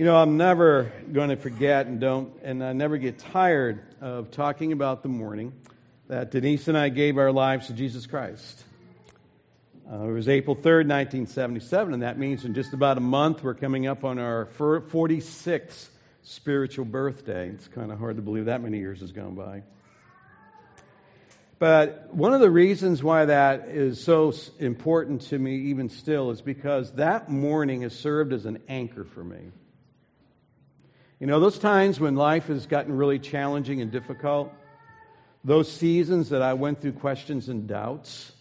You know, I'm never going to forget and don't, and I never get tired of talking about the morning that Denise and I gave our lives to Jesus Christ. Uh, it was April 3rd, 1977, and that means in just about a month we're coming up on our 46th spiritual birthday. It's kind of hard to believe that many years has gone by. But one of the reasons why that is so important to me, even still, is because that morning has served as an anchor for me. You know, those times when life has gotten really challenging and difficult, those seasons that I went through questions and doubts,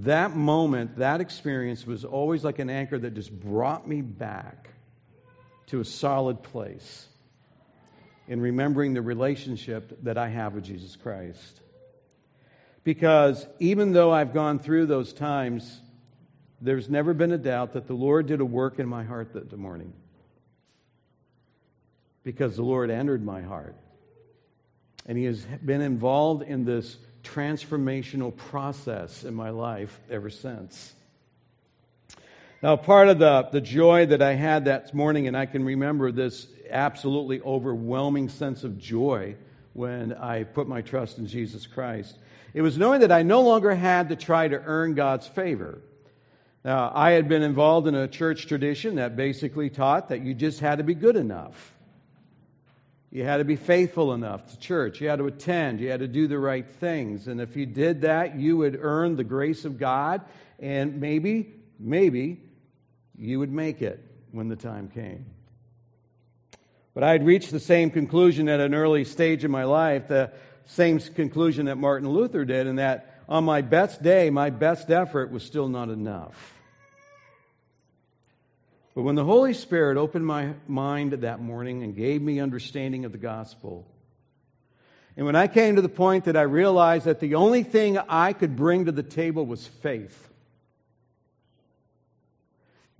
that moment, that experience was always like an anchor that just brought me back to a solid place in remembering the relationship that I have with Jesus Christ. Because even though I've gone through those times, there's never been a doubt that the Lord did a work in my heart that morning because the Lord entered my heart. And He has been involved in this transformational process in my life ever since. Now, part of the, the joy that I had that morning, and I can remember this absolutely overwhelming sense of joy when I put my trust in Jesus Christ, it was knowing that I no longer had to try to earn God's favor. Now, I had been involved in a church tradition that basically taught that you just had to be good enough. You had to be faithful enough to church. You had to attend. You had to do the right things. And if you did that, you would earn the grace of God. And maybe, maybe, you would make it when the time came. But I had reached the same conclusion at an early stage in my life, the same conclusion that Martin Luther did, and that on my best day, my best effort was still not enough. But when the Holy Spirit opened my mind that morning and gave me understanding of the gospel, and when I came to the point that I realized that the only thing I could bring to the table was faith,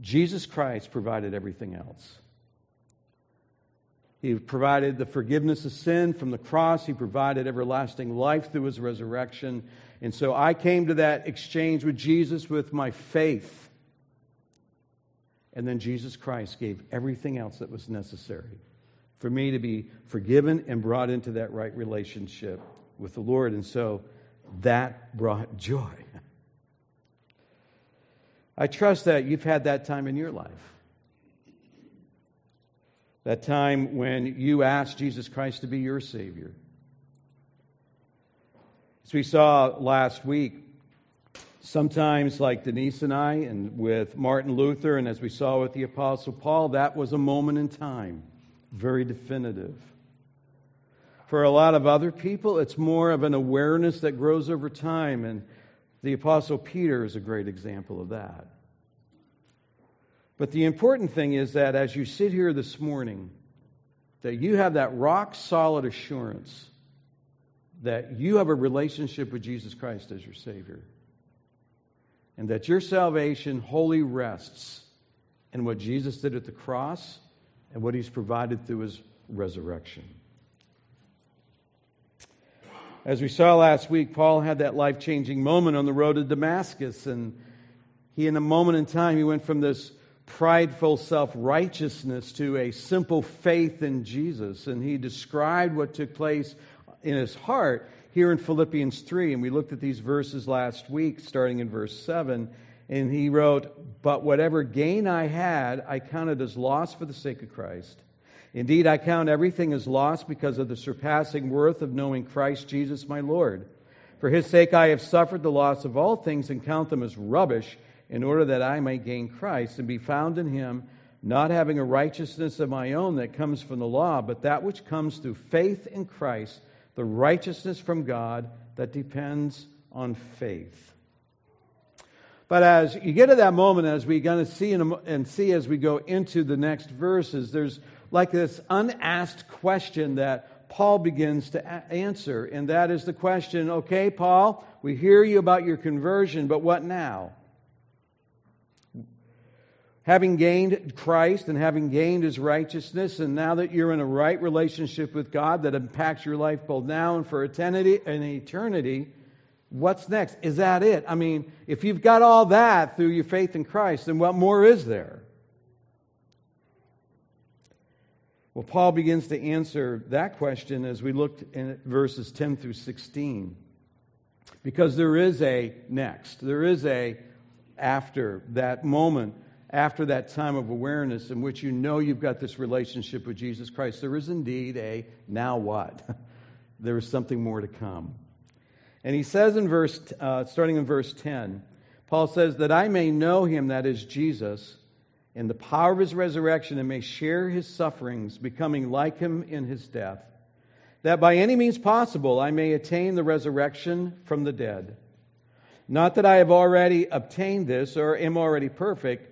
Jesus Christ provided everything else. He provided the forgiveness of sin from the cross. He provided everlasting life through his resurrection. And so I came to that exchange with Jesus with my faith. And then Jesus Christ gave everything else that was necessary for me to be forgiven and brought into that right relationship with the Lord. And so that brought joy. I trust that you've had that time in your life. That time when you asked Jesus Christ to be your Savior. As we saw last week, Sometimes, like Denise and I, and with Martin Luther, and as we saw with the Apostle Paul, that was a moment in time, very definitive. For a lot of other people, it's more of an awareness that grows over time, and the Apostle Peter is a great example of that. But the important thing is that as you sit here this morning, that you have that rock solid assurance that you have a relationship with Jesus Christ as your Savior and that your salvation wholly rests in what Jesus did at the cross and what he's provided through his resurrection. As we saw last week, Paul had that life changing moment on the road to Damascus, and he, in a moment in time, he went from this prideful self righteousness to a simple faith in Jesus, and he described what took place in his heart here in Philippians 3, and we looked at these verses last week, starting in verse 7. And he wrote, But whatever gain I had, I counted as loss for the sake of Christ. Indeed, I count everything as loss because of the surpassing worth of knowing Christ Jesus my Lord. For his sake I have suffered the loss of all things and count them as rubbish, in order that I may gain Christ and be found in him, not having a righteousness of my own that comes from the law, but that which comes through faith in Christ the righteousness from God that depends on faith. But as you get to that moment, as we're going to see and see as we go into the next verses, there's like this unasked question that Paul begins to a- answer, and that is the question okay, Paul, we hear you about your conversion, but what now? Having gained Christ and having gained his righteousness, and now that you're in a right relationship with God that impacts your life both now and for eternity and eternity, what's next? Is that it? I mean, if you've got all that through your faith in Christ, then what more is there? Well, Paul begins to answer that question as we looked in verses 10 through 16. Because there is a next, there is a after that moment, after that time of awareness in which you know you've got this relationship with Jesus Christ. There is indeed a now what? there is something more to come. And he says in verse, uh, starting in verse 10, Paul says, That I may know him, that is Jesus in the power of his resurrection and may share his sufferings, becoming like him in his death, that by any means possible I may attain the resurrection from the dead. Not that I have already obtained this or am already perfect,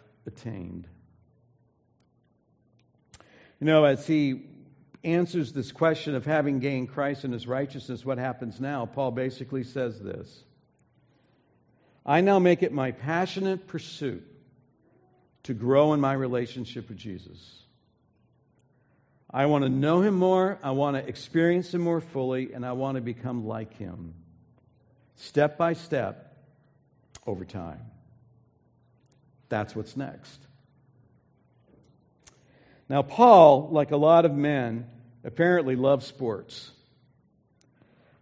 attained. You know, as he answers this question of having gained Christ and his righteousness, what happens now? Paul basically says this I now make it my passionate pursuit to grow in my relationship with Jesus. I want to know him more, I want to experience him more fully, and I want to become like him, step by step, over time. That's what's next. Now, Paul, like a lot of men, apparently loves sports.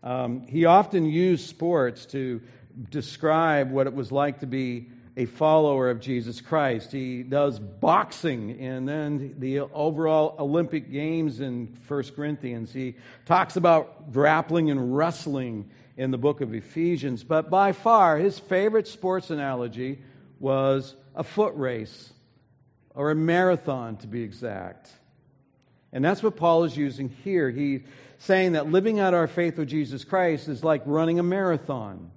Um, he often used sports to describe what it was like to be a follower of Jesus Christ. He does boxing and then the overall Olympic Games in 1 Corinthians. He talks about grappling and wrestling in the book of Ephesians. But by far, his favorite sports analogy was a foot race or a marathon, to be exact. And that's what Paul is using here. He's saying that living out our faith with Jesus Christ is like running a marathon.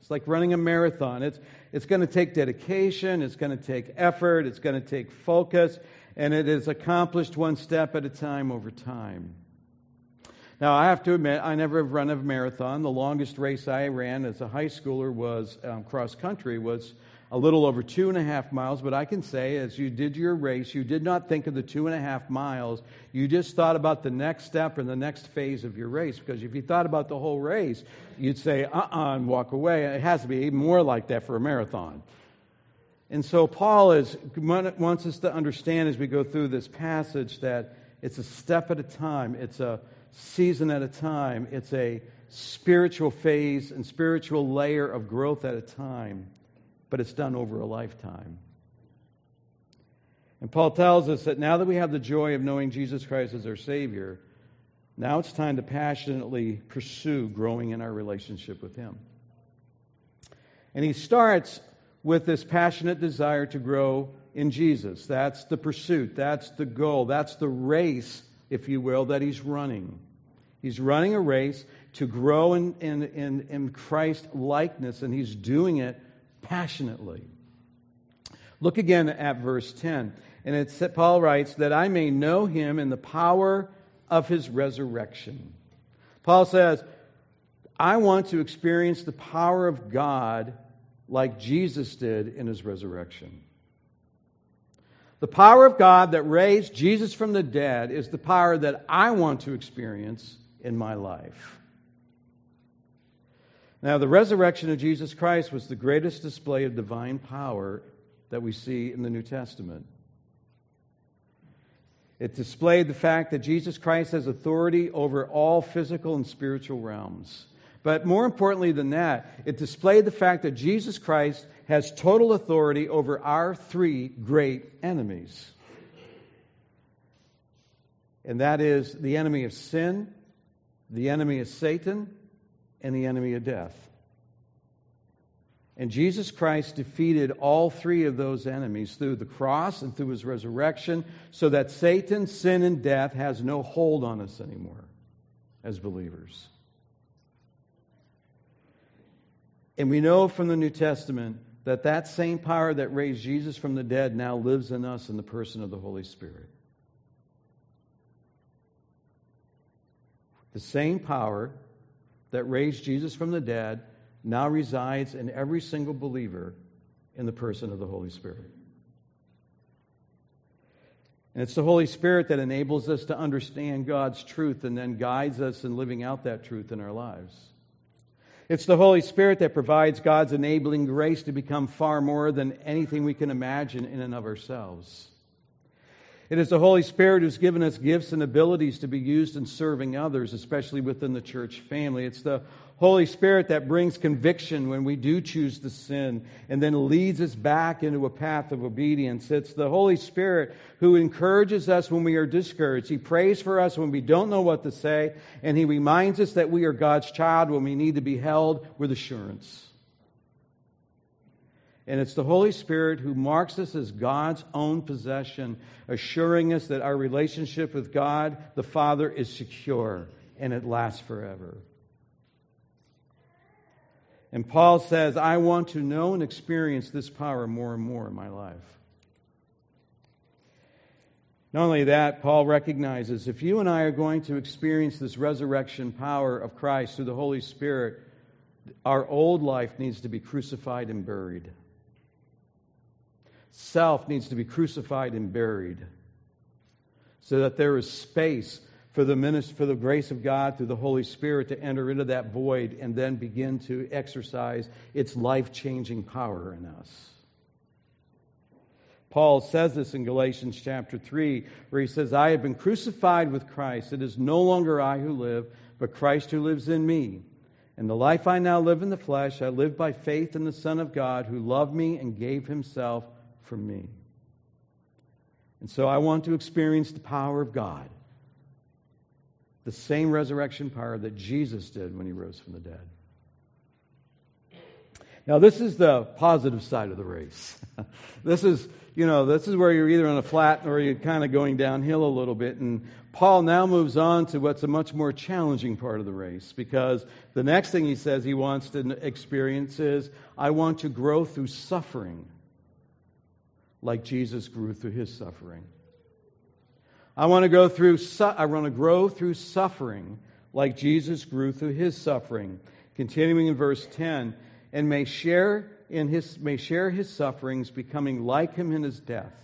It's like running a marathon. It's, it's going to take dedication, it's going to take effort, it's going to take focus, and it is accomplished one step at a time over time. Now, I have to admit, I never have run a marathon. The longest race I ran as a high schooler was um, cross country, was a little over two and a half miles, but I can say as you did your race, you did not think of the two and a half miles. You just thought about the next step and the next phase of your race. Because if you thought about the whole race, you'd say, uh uh-uh, uh and walk away. It has to be more like that for a marathon. And so Paul is, wants us to understand as we go through this passage that it's a step at a time, it's a season at a time, it's a spiritual phase and spiritual layer of growth at a time but it's done over a lifetime. And Paul tells us that now that we have the joy of knowing Jesus Christ as our Savior, now it's time to passionately pursue growing in our relationship with Him. And he starts with this passionate desire to grow in Jesus. That's the pursuit, that's the goal, that's the race, if you will, that he's running. He's running a race to grow in, in, in, in Christ likeness, and he's doing it passionately. Look again at verse 10. And it's, Paul writes, that I may know him in the power of his resurrection. Paul says, I want to experience the power of God like Jesus did in his resurrection. The power of God that raised Jesus from the dead is the power that I want to experience in my life. Now, the resurrection of Jesus Christ was the greatest display of divine power that we see in the New Testament. It displayed the fact that Jesus Christ has authority over all physical and spiritual realms. But more importantly than that, it displayed the fact that Jesus Christ has total authority over our three great enemies. And that is the enemy of sin, the enemy is Satan, and the enemy of death. And Jesus Christ defeated all three of those enemies through the cross and through his resurrection so that Satan, sin, and death has no hold on us anymore as believers. And we know from the New Testament that that same power that raised Jesus from the dead now lives in us in the person of the Holy Spirit. The same power that raised Jesus from the dead now resides in every single believer in the person of the Holy Spirit. And it's the Holy Spirit that enables us to understand God's truth and then guides us in living out that truth in our lives. It's the Holy Spirit that provides God's enabling grace to become far more than anything we can imagine in and of ourselves. It is the Holy Spirit who's given us gifts and abilities to be used in serving others, especially within the church family. It's the Holy Spirit that brings conviction when we do choose to sin and then leads us back into a path of obedience. It's the Holy Spirit who encourages us when we are discouraged. He prays for us when we don't know what to say, and He reminds us that we are God's child when we need to be held with assurance. And it's the Holy Spirit who marks us as God's own possession, assuring us that our relationship with God the Father is secure and it lasts forever. And Paul says, I want to know and experience this power more and more in my life. Not only that, Paul recognizes if you and I are going to experience this resurrection power of Christ through the Holy Spirit, our old life needs to be crucified and buried. Self needs to be crucified and buried so that there is space for the, minister, for the grace of God through the Holy Spirit to enter into that void and then begin to exercise its life changing power in us. Paul says this in Galatians chapter 3, where he says, I have been crucified with Christ. It is no longer I who live, but Christ who lives in me. And the life I now live in the flesh, I live by faith in the Son of God who loved me and gave himself from me. And so I want to experience the power of God, the same resurrection power that Jesus did when he rose from the dead. Now, this is the positive side of the race. this is, you know, this is where you're either on a flat or you're kind of going downhill a little bit. And Paul now moves on to what's a much more challenging part of the race because the next thing he says he wants to experience is I want to grow through suffering like Jesus grew through his suffering. I want to go through su- I want to grow through suffering like Jesus grew through his suffering. Continuing in verse 10, and may share in his may share his sufferings becoming like him in his death.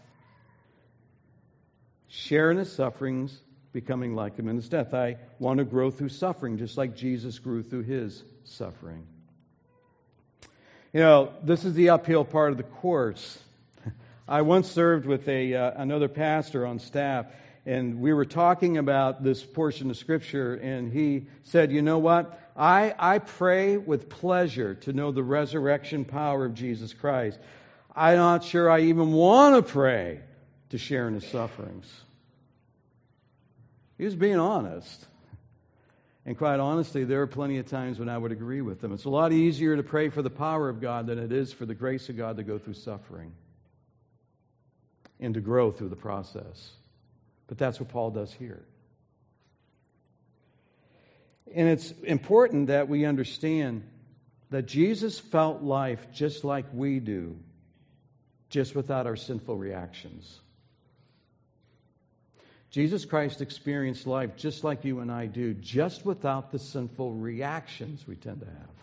Share in his sufferings becoming like him in his death. I want to grow through suffering just like Jesus grew through his suffering. You know, this is the uphill part of the course. I once served with a, uh, another pastor on staff, and we were talking about this portion of Scripture, and he said, You know what? I, I pray with pleasure to know the resurrection power of Jesus Christ. I'm not sure I even want to pray to share in his sufferings. He was being honest. And quite honestly, there are plenty of times when I would agree with him. It's a lot easier to pray for the power of God than it is for the grace of God to go through suffering and to grow through the process. But that's what Paul does here. And it's important that we understand that Jesus felt life just like we do, just without our sinful reactions. Jesus Christ experienced life just like you and I do, just without the sinful reactions we tend to have.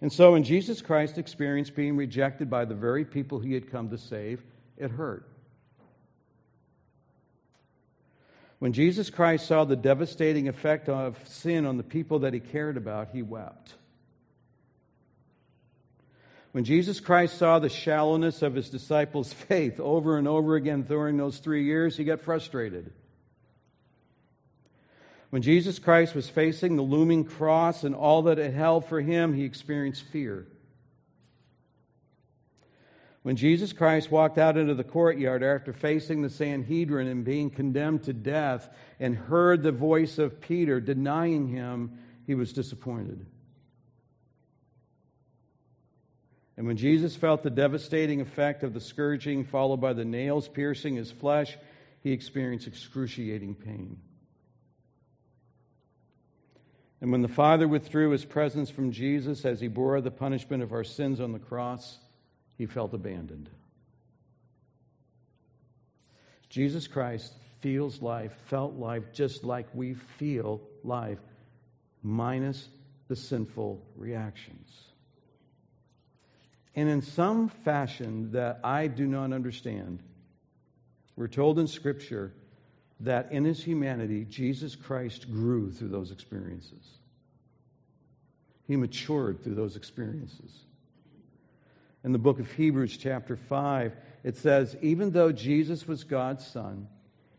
And so, when Jesus Christ experienced being rejected by the very people he had come to save, it hurt. When Jesus Christ saw the devastating effect of sin on the people that he cared about, he wept. When Jesus Christ saw the shallowness of his disciples' faith over and over again during those three years, he got frustrated. When Jesus Christ was facing the looming cross and all that it held for him, he experienced fear. When Jesus Christ walked out into the courtyard after facing the Sanhedrin and being condemned to death and heard the voice of Peter denying him, he was disappointed. And when Jesus felt the devastating effect of the scourging followed by the nails piercing his flesh, he experienced excruciating pain. And when the Father withdrew his presence from Jesus as he bore the punishment of our sins on the cross, he felt abandoned. Jesus Christ feels life, felt life just like we feel life, minus the sinful reactions. And in some fashion that I do not understand, we're told in Scripture that in his humanity, Jesus Christ grew through those experiences. He matured through those experiences. In the book of Hebrews, chapter 5, it says, Even though Jesus was God's Son,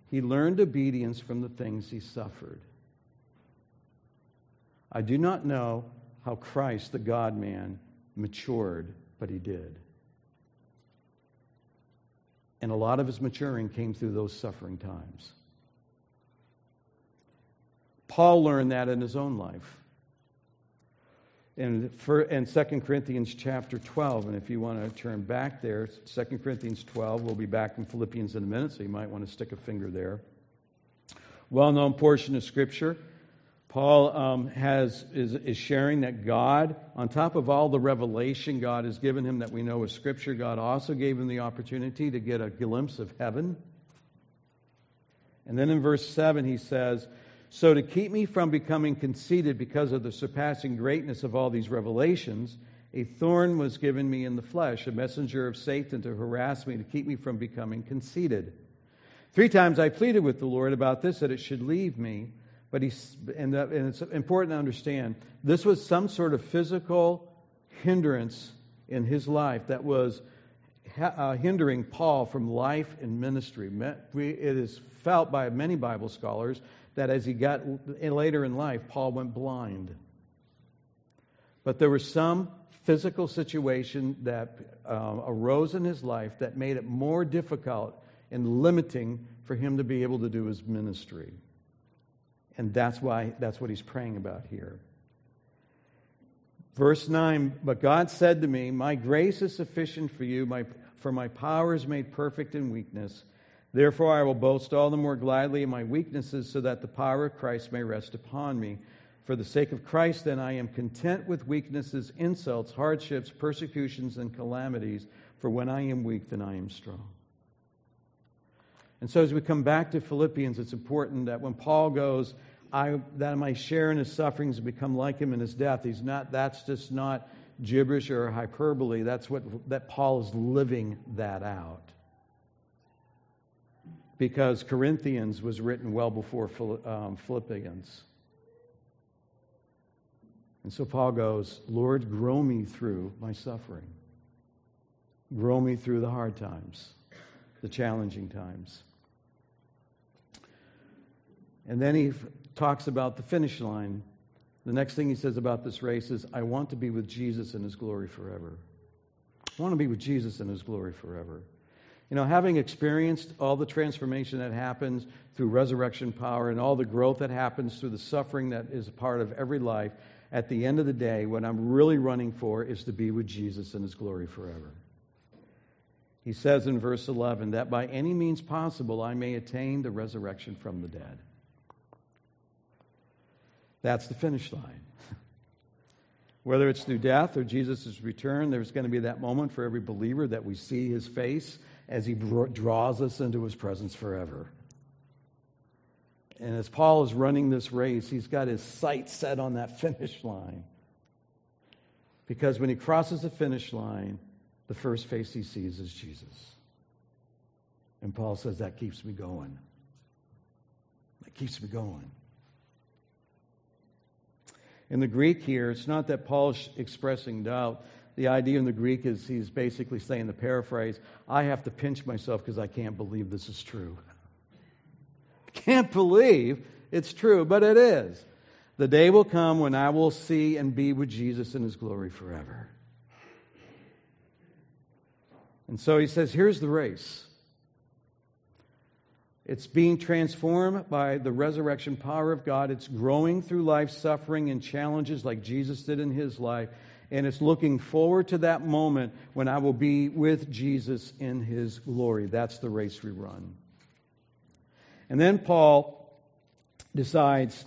he learned obedience from the things he suffered. I do not know how Christ, the God man, matured, but he did. And a lot of his maturing came through those suffering times. Paul learned that in his own life. In, for, in 2 Corinthians chapter 12, and if you want to turn back there, 2 Corinthians 12, we'll be back in Philippians in a minute, so you might want to stick a finger there. Well known portion of Scripture. Paul um, has, is, is sharing that God, on top of all the revelation God has given him that we know is Scripture, God also gave him the opportunity to get a glimpse of heaven. And then in verse 7, he says, So to keep me from becoming conceited because of the surpassing greatness of all these revelations, a thorn was given me in the flesh, a messenger of Satan to harass me, to keep me from becoming conceited. Three times I pleaded with the Lord about this, that it should leave me. But he's, and, and it's important to understand this was some sort of physical hindrance in his life that was uh, hindering Paul from life and ministry. It is felt by many Bible scholars that as he got later in life, Paul went blind. But there was some physical situation that um, arose in his life that made it more difficult and limiting for him to be able to do his ministry. And that's why that's what he's praying about here. Verse 9, but God said to me, My grace is sufficient for you, my, for my power is made perfect in weakness. Therefore, I will boast all the more gladly in my weaknesses, so that the power of Christ may rest upon me. For the sake of Christ, then, I am content with weaknesses, insults, hardships, persecutions, and calamities. For when I am weak, then I am strong. And so, as we come back to Philippians, it's important that when Paul goes, I, that might share in his sufferings and become like him in his death. He's not, that's just not gibberish or hyperbole. That's what that Paul is living that out. Because Corinthians was written well before um, Philippians. And so Paul goes, Lord, grow me through my suffering. Grow me through the hard times, the challenging times. And then he talks about the finish line. The next thing he says about this race is, I want to be with Jesus in his glory forever. I want to be with Jesus in his glory forever. You know, having experienced all the transformation that happens through resurrection power and all the growth that happens through the suffering that is a part of every life, at the end of the day, what I'm really running for is to be with Jesus in his glory forever. He says in verse 11 that by any means possible I may attain the resurrection from the dead. That's the finish line. Whether it's through death or Jesus' return, there's going to be that moment for every believer that we see his face as he draws us into his presence forever. And as Paul is running this race, he's got his sights set on that finish line. Because when he crosses the finish line, the first face he sees is Jesus. And Paul says, That keeps me going. That keeps me going. In the Greek here, it's not that Paul's expressing doubt. The idea in the Greek is he's basically saying, the paraphrase, I have to pinch myself because I can't believe this is true. Can't believe it's true, but it is. The day will come when I will see and be with Jesus in his glory forever. And so he says, here's the race. It's being transformed by the resurrection power of God. It's growing through life suffering and challenges like Jesus did in his life. And it's looking forward to that moment when I will be with Jesus in his glory. That's the race we run. And then Paul decides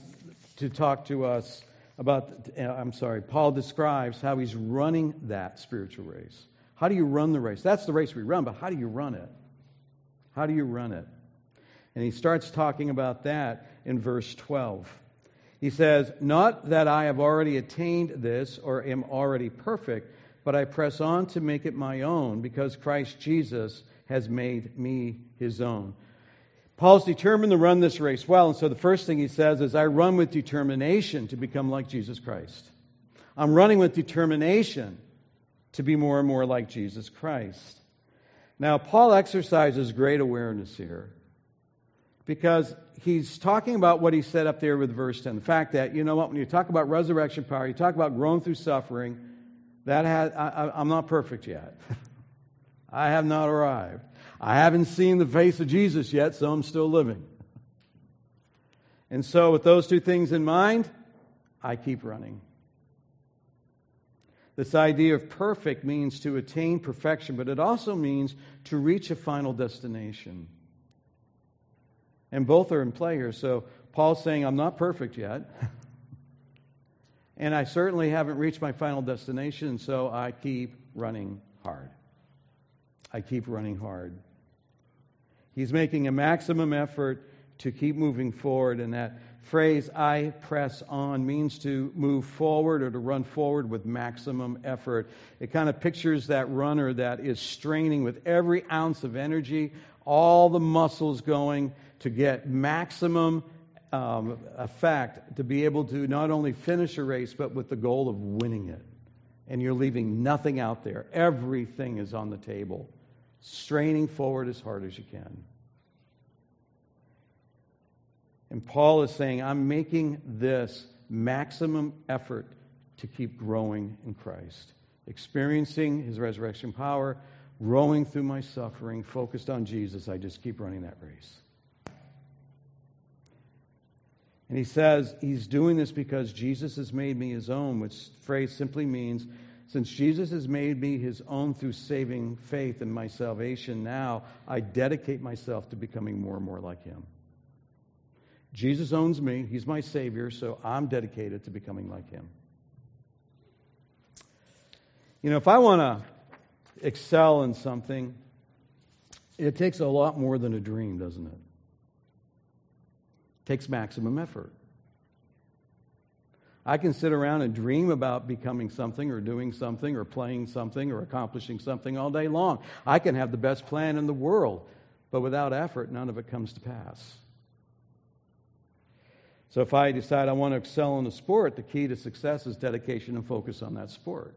to talk to us about, uh, I'm sorry, Paul describes how he's running that spiritual race. How do you run the race? That's the race we run, but how do you run it? How do you run it? And he starts talking about that in verse 12. He says, Not that I have already attained this or am already perfect, but I press on to make it my own because Christ Jesus has made me his own. Paul's determined to run this race well, and so the first thing he says is, I run with determination to become like Jesus Christ. I'm running with determination to be more and more like Jesus Christ. Now, Paul exercises great awareness here because he's talking about what he said up there with verse 10. The fact that, you know what, when you talk about resurrection power, you talk about growing through suffering, that has, I, I'm not perfect yet. I have not arrived. I haven't seen the face of Jesus yet, so I'm still living. And so, with those two things in mind, I keep running. This idea of perfect means to attain perfection, but it also means to reach a final destination. And both are in play here. So Paul's saying, I'm not perfect yet. and I certainly haven't reached my final destination, so I keep running hard. I keep running hard. He's making a maximum effort to keep moving forward, and that phrase, I press on, means to move forward or to run forward with maximum effort. It kind of pictures that runner that is straining with every ounce of energy, all the muscles going to get maximum um, effect, to be able to not only finish a race, but with the goal of winning it. And you're leaving nothing out there, everything is on the table, straining forward as hard as you can. And Paul is saying, I'm making this maximum effort to keep growing in Christ, experiencing his resurrection power, growing through my suffering, focused on Jesus. I just keep running that race. And he says he's doing this because Jesus has made me his own, which phrase simply means since Jesus has made me his own through saving faith in my salvation, now I dedicate myself to becoming more and more like him. Jesus owns me, He's my Savior, so I'm dedicated to becoming like Him. You know, if I want to excel in something, it takes a lot more than a dream, doesn't it? Takes maximum effort. I can sit around and dream about becoming something or doing something or playing something or accomplishing something all day long. I can have the best plan in the world, but without effort, none of it comes to pass. So if I decide I want to excel in a sport, the key to success is dedication and focus on that sport.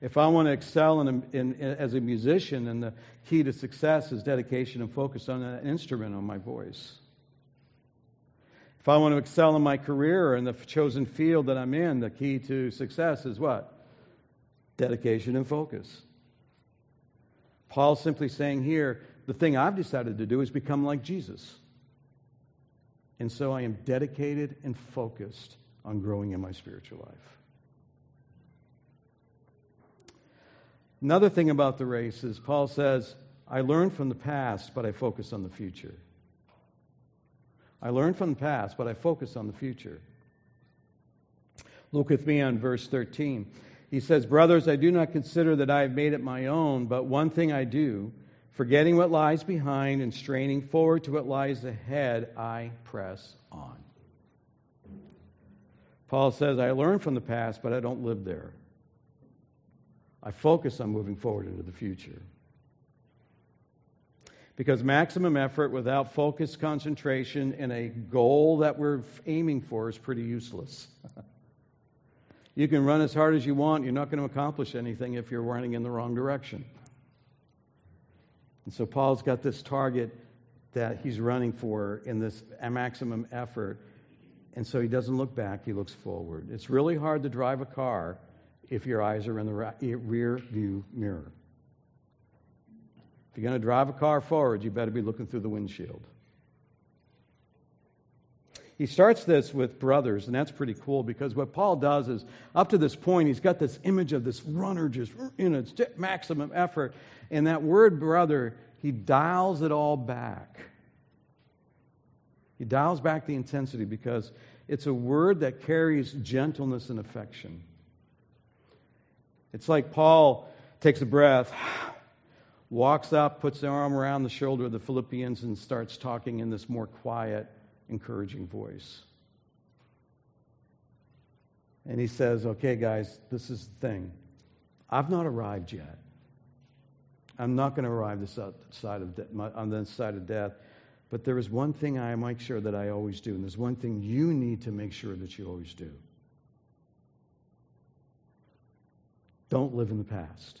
If I want to excel in, in, in, as a musician, then the key to success is dedication and focus on that instrument, on my voice. If I want to excel in my career or in the chosen field that I'm in, the key to success is what? Dedication and focus. Paul's simply saying here the thing I've decided to do is become like Jesus. And so I am dedicated and focused on growing in my spiritual life. Another thing about the race is Paul says, I learned from the past, but I focus on the future. I learned from the past, but I focus on the future. Look with me on verse 13. He says, Brothers, I do not consider that I have made it my own, but one thing I do Forgetting what lies behind and straining forward to what lies ahead, I press on. Paul says, I learn from the past, but I don't live there. I focus on moving forward into the future. Because maximum effort without focused concentration and a goal that we're aiming for is pretty useless. you can run as hard as you want, you're not going to accomplish anything if you're running in the wrong direction. And so Paul's got this target that he's running for in this maximum effort. And so he doesn't look back, he looks forward. It's really hard to drive a car if your eyes are in the rear view mirror. If you're going to drive a car forward, you better be looking through the windshield. He starts this with brothers, and that's pretty cool because what Paul does is, up to this point, he's got this image of this runner just in its maximum effort. And that word brother, he dials it all back. He dials back the intensity because it's a word that carries gentleness and affection. It's like Paul takes a breath. Walks up, puts the arm around the shoulder of the Philippians, and starts talking in this more quiet, encouraging voice. And he says, Okay, guys, this is the thing. I've not arrived yet. I'm not going to arrive this side of de- on this side of death. But there is one thing I make sure that I always do, and there's one thing you need to make sure that you always do. Don't live in the past.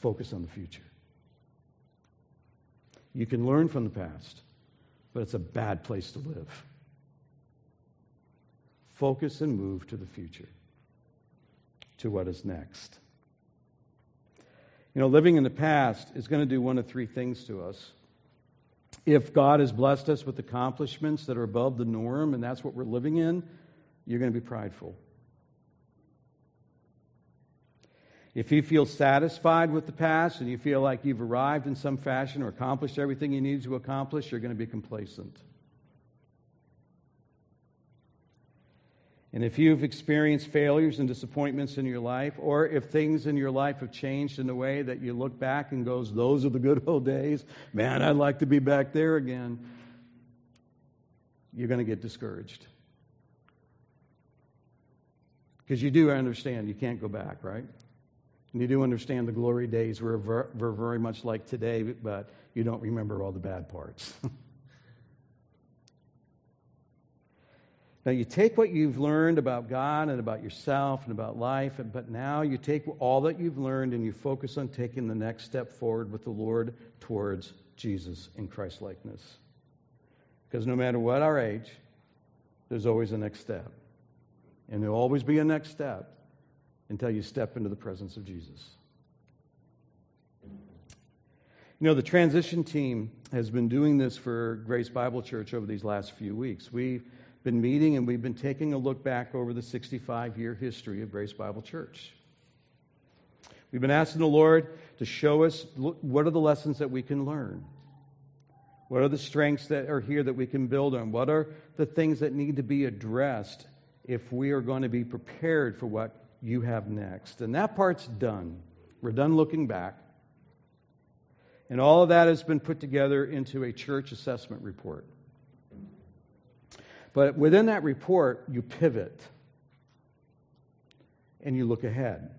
Focus on the future. You can learn from the past, but it's a bad place to live. Focus and move to the future, to what is next. You know, living in the past is going to do one of three things to us. If God has blessed us with accomplishments that are above the norm and that's what we're living in, you're going to be prideful. If you feel satisfied with the past and you feel like you've arrived in some fashion or accomplished everything you need to accomplish, you're going to be complacent. And if you've experienced failures and disappointments in your life, or if things in your life have changed in a way that you look back and goes, those are the good old days, man, I'd like to be back there again, you're going to get discouraged. Because you do understand you can't go back, right? And you do understand the glory days were, were very much like today, but you don't remember all the bad parts. Now, you take what you've learned about God and about yourself and about life, but now you take all that you've learned and you focus on taking the next step forward with the Lord towards Jesus in Christ likeness. Because no matter what our age, there's always a next step. And there'll always be a next step until you step into the presence of Jesus. You know, the transition team has been doing this for Grace Bible Church over these last few weeks. We've been meeting and we've been taking a look back over the 65 year history of Grace Bible Church. We've been asking the Lord to show us what are the lessons that we can learn? What are the strengths that are here that we can build on? What are the things that need to be addressed if we are going to be prepared for what you have next? And that part's done. We're done looking back. And all of that has been put together into a church assessment report. But within that report, you pivot and you look ahead.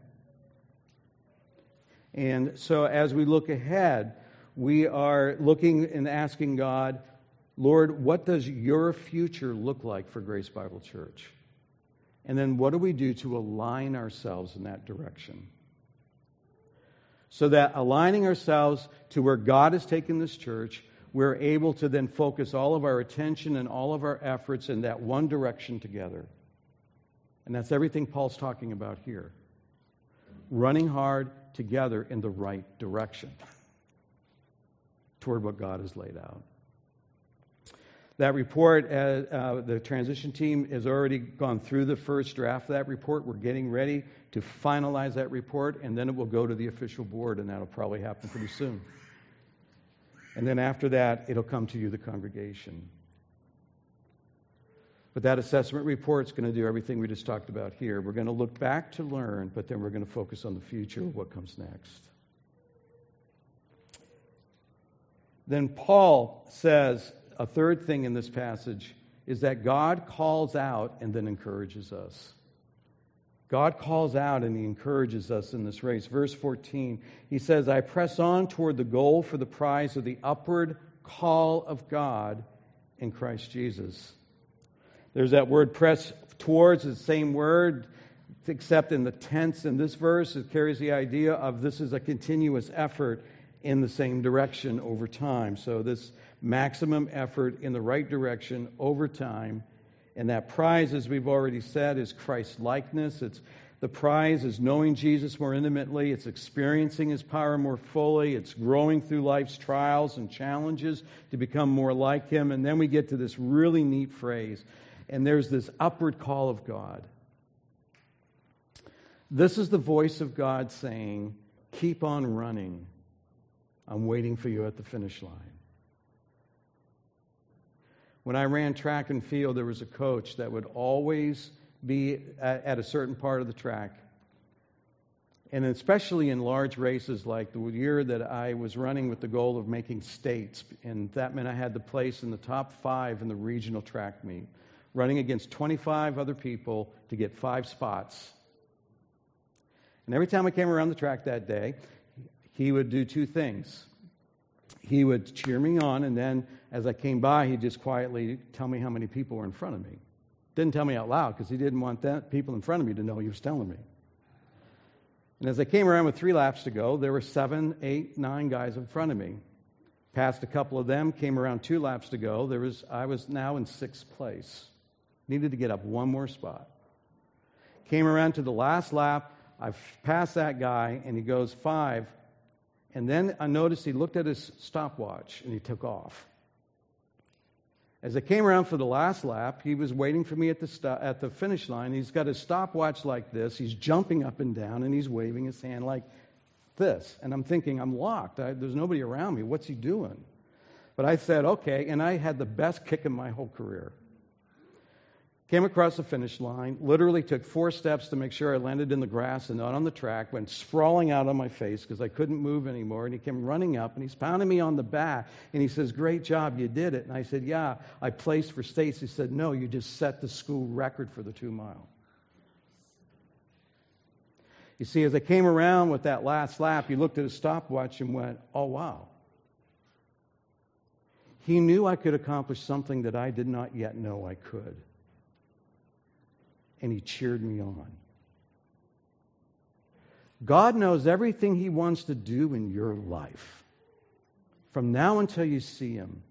And so as we look ahead, we are looking and asking God, Lord, what does your future look like for Grace Bible Church? And then what do we do to align ourselves in that direction? So that aligning ourselves to where God has taken this church, we're able to then focus all of our attention and all of our efforts in that one direction together. And that's everything Paul's talking about here. Running hard together in the right direction toward what God has laid out. That report, uh, uh, the transition team has already gone through the first draft of that report. We're getting ready to finalize that report, and then it will go to the official board, and that'll probably happen pretty soon. And then after that, it'll come to you, the congregation. But that assessment report is going to do everything we just talked about here. We're going to look back to learn, but then we're going to focus on the future, what comes next. Then Paul says a third thing in this passage is that God calls out and then encourages us. God calls out and he encourages us in this race. Verse 14, he says, I press on toward the goal for the prize of the upward call of God in Christ Jesus. There's that word press towards, the same word, except in the tense in this verse, it carries the idea of this is a continuous effort in the same direction over time. So, this maximum effort in the right direction over time and that prize, as we've already said, is Christ likeness. It's the prize is knowing Jesus more intimately. It's experiencing his power more fully. It's growing through life's trials and challenges to become more like him. And then we get to this really neat phrase. And there's this upward call of God. This is the voice of God saying, Keep on running. I'm waiting for you at the finish line. When I ran track and field, there was a coach that would always be at, a certain part of the track. And especially in large races like the year that I was running with the goal of making states, and that meant I had to place in the top five in the regional track meet, running against 25 other people to get five spots. And every time I came around the track that day, he would do two things. He would cheer me on, and then as I came by, he'd just quietly tell me how many people were in front of me. Didn't tell me out loud because he didn't want that people in front of me to know he was telling me. And as I came around with three laps to go, there were seven, eight, nine guys in front of me. Passed a couple of them, came around two laps to go. There was, I was now in sixth place. Needed to get up one more spot. Came around to the last lap. I passed that guy, and he goes five. And then I noticed he looked at his stopwatch and he took off. As I came around for the last lap, he was waiting for me at the, at the finish line. He's got his stopwatch like this. He's jumping up and down and he's waving his hand like this. And I'm thinking, I'm locked. I, there's nobody around me. What's he doing? But I said, okay. And I had the best kick in my whole career. Came across the finish line, literally took four steps to make sure I landed in the grass and not on the track, went sprawling out on my face because I couldn't move anymore. And he came running up and he's pounding me on the back and he says, Great job, you did it. And I said, Yeah, I placed for states. He said, No, you just set the school record for the two mile. You see, as I came around with that last lap, he looked at his stopwatch and went, Oh, wow. He knew I could accomplish something that I did not yet know I could and he cheered me on. God knows everything he wants to do in your life from now until you see him.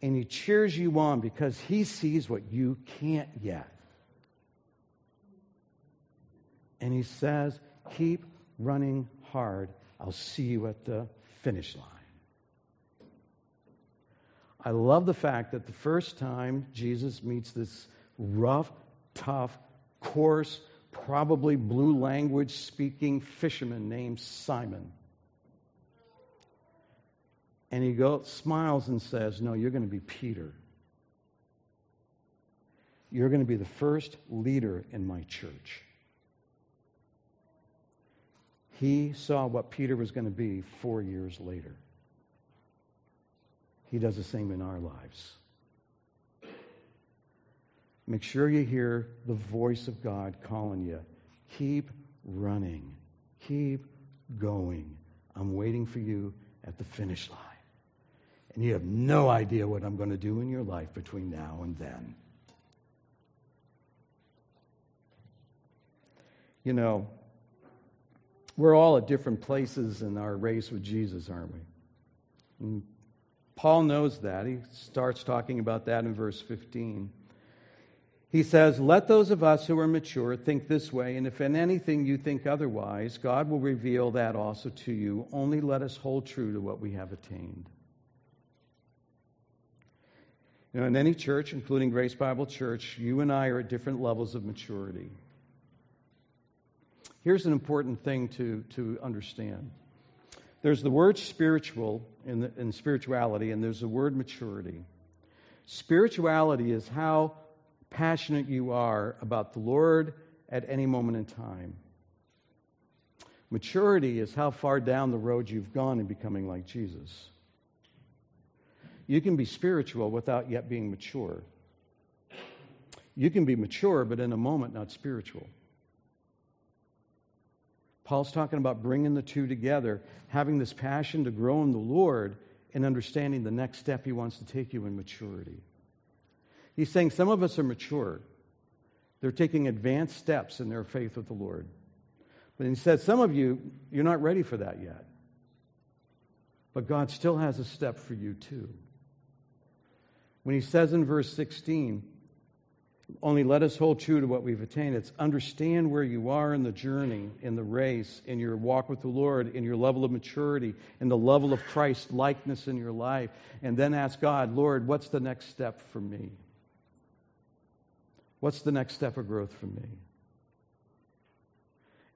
And he cheers you on because he sees what you can't yet. And he says, Keep running hard. I'll see you at the finish line. I love the fact that the first time Jesus meets this rough, tough, coarse, probably blue language speaking fisherman named Simon. And he goes, smiles and says, No, you're going to be Peter. You're going to be the first leader in my church. He saw what Peter was going to be four years later. He does the same in our lives. Make sure you hear the voice of God calling you. Keep running. Keep going. I'm waiting for you at the finish line. And you have no idea what I'm going to do in your life between now and then. You know, we're all at different places in our race with Jesus, aren't we? And Paul knows that. He starts talking about that in verse 15. He says, Let those of us who are mature think this way, and if in anything you think otherwise, God will reveal that also to you. Only let us hold true to what we have attained. You know, in any church, including Grace Bible Church, you and I are at different levels of maturity. Here's an important thing to, to understand there's the word spiritual in, the, in spirituality, and there's the word maturity. Spirituality is how passionate you are about the Lord at any moment in time. Maturity is how far down the road you've gone in becoming like Jesus. You can be spiritual without yet being mature. You can be mature, but in a moment, not spiritual. Paul's talking about bringing the two together, having this passion to grow in the Lord and understanding the next step he wants to take you in maturity. He's saying some of us are mature. They're taking advanced steps in their faith with the Lord. But he said, some of you, you're not ready for that yet. But God still has a step for you too. When he says in verse 16, only let us hold true to what we've attained. It's understand where you are in the journey, in the race, in your walk with the Lord, in your level of maturity, in the level of Christ likeness in your life. And then ask God, Lord, what's the next step for me? What's the next step of growth for me?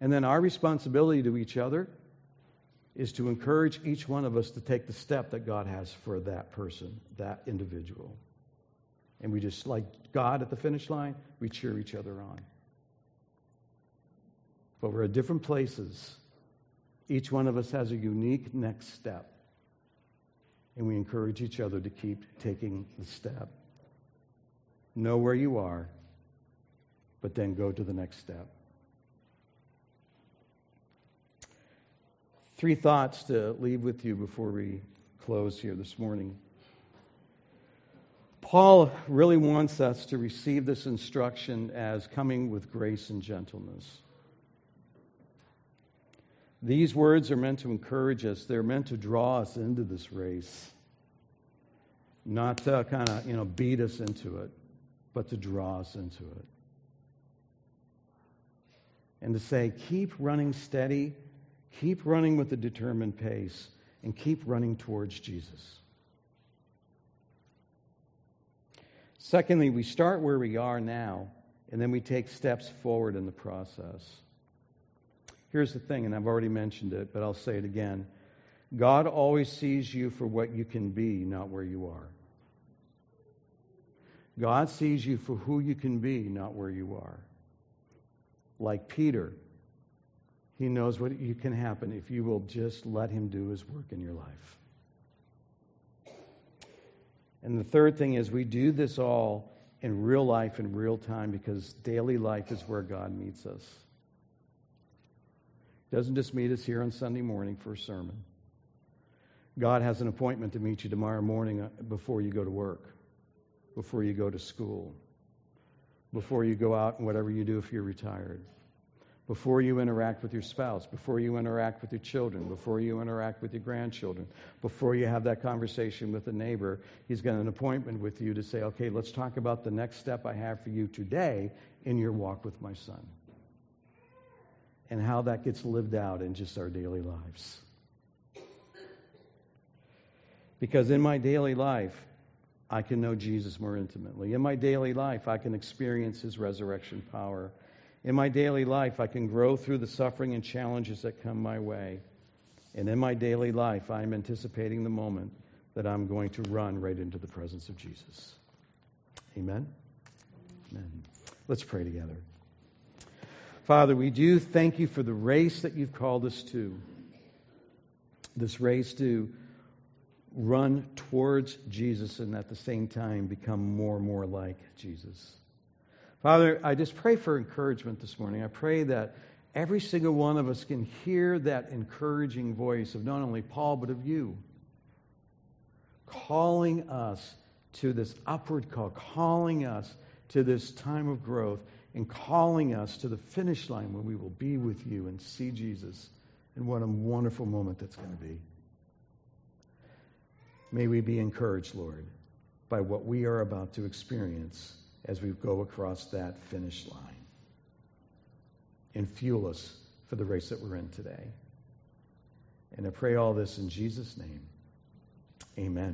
And then our responsibility to each other is to encourage each one of us to take the step that God has for that person, that individual. And we just, like God at the finish line, we cheer each other on. but we're at different places. Each one of us has a unique next step. And we encourage each other to keep taking the step. Know where you are, but then go to the next step. Three thoughts to leave with you before we close here this morning. Paul really wants us to receive this instruction as coming with grace and gentleness. These words are meant to encourage us, they're meant to draw us into this race, not to kind of, you know, beat us into it, but to draw us into it. And to say, keep running steady, keep running with a determined pace, and keep running towards Jesus. Secondly, we start where we are now, and then we take steps forward in the process. Here's the thing, and I've already mentioned it, but I'll say it again God always sees you for what you can be, not where you are. God sees you for who you can be, not where you are. Like Peter, he knows what you can happen if you will just let him do his work in your life. And the third thing is we do this all in real life, in real time, because daily life is where God meets us. He doesn't just meet us here on Sunday morning for a sermon. God has an appointment to meet you tomorrow morning uh, before you go to work, before you go to school, before you go out and whatever you do if you're retired before you interact with your spouse, before you interact with your children, before you interact with your grandchildren, before you have that conversation with a neighbor, he's got an appointment with you to say, okay, let's talk about the next step I have for you today in your walk with my son. And how that gets lived out in just our daily lives. Because in my daily life, I can know Jesus more intimately. In my daily life, I can experience his resurrection power in my daily life, I can grow through the suffering and challenges that come my way. And in my daily life, I'm anticipating the moment that I'm going to run right into the presence of Jesus. Amen? Amen. Let's pray together. Father, we do thank you for the race that you've called us to. This race to run towards Jesus and at the same time become more and more like Jesus. Father, I just pray for encouragement this morning. I pray that every single one of us can hear that encouraging voice of not only Paul, but of you, calling us to this upward call, calling us to this time of growth, and calling us to the finish line where we will be with you and see Jesus. And what a wonderful moment that's going to be. May we be encouraged, Lord, by what we are about to experience as we go across that finish line. And fuel us for the race that we're in today. And I pray all this in Jesus' name. Amen.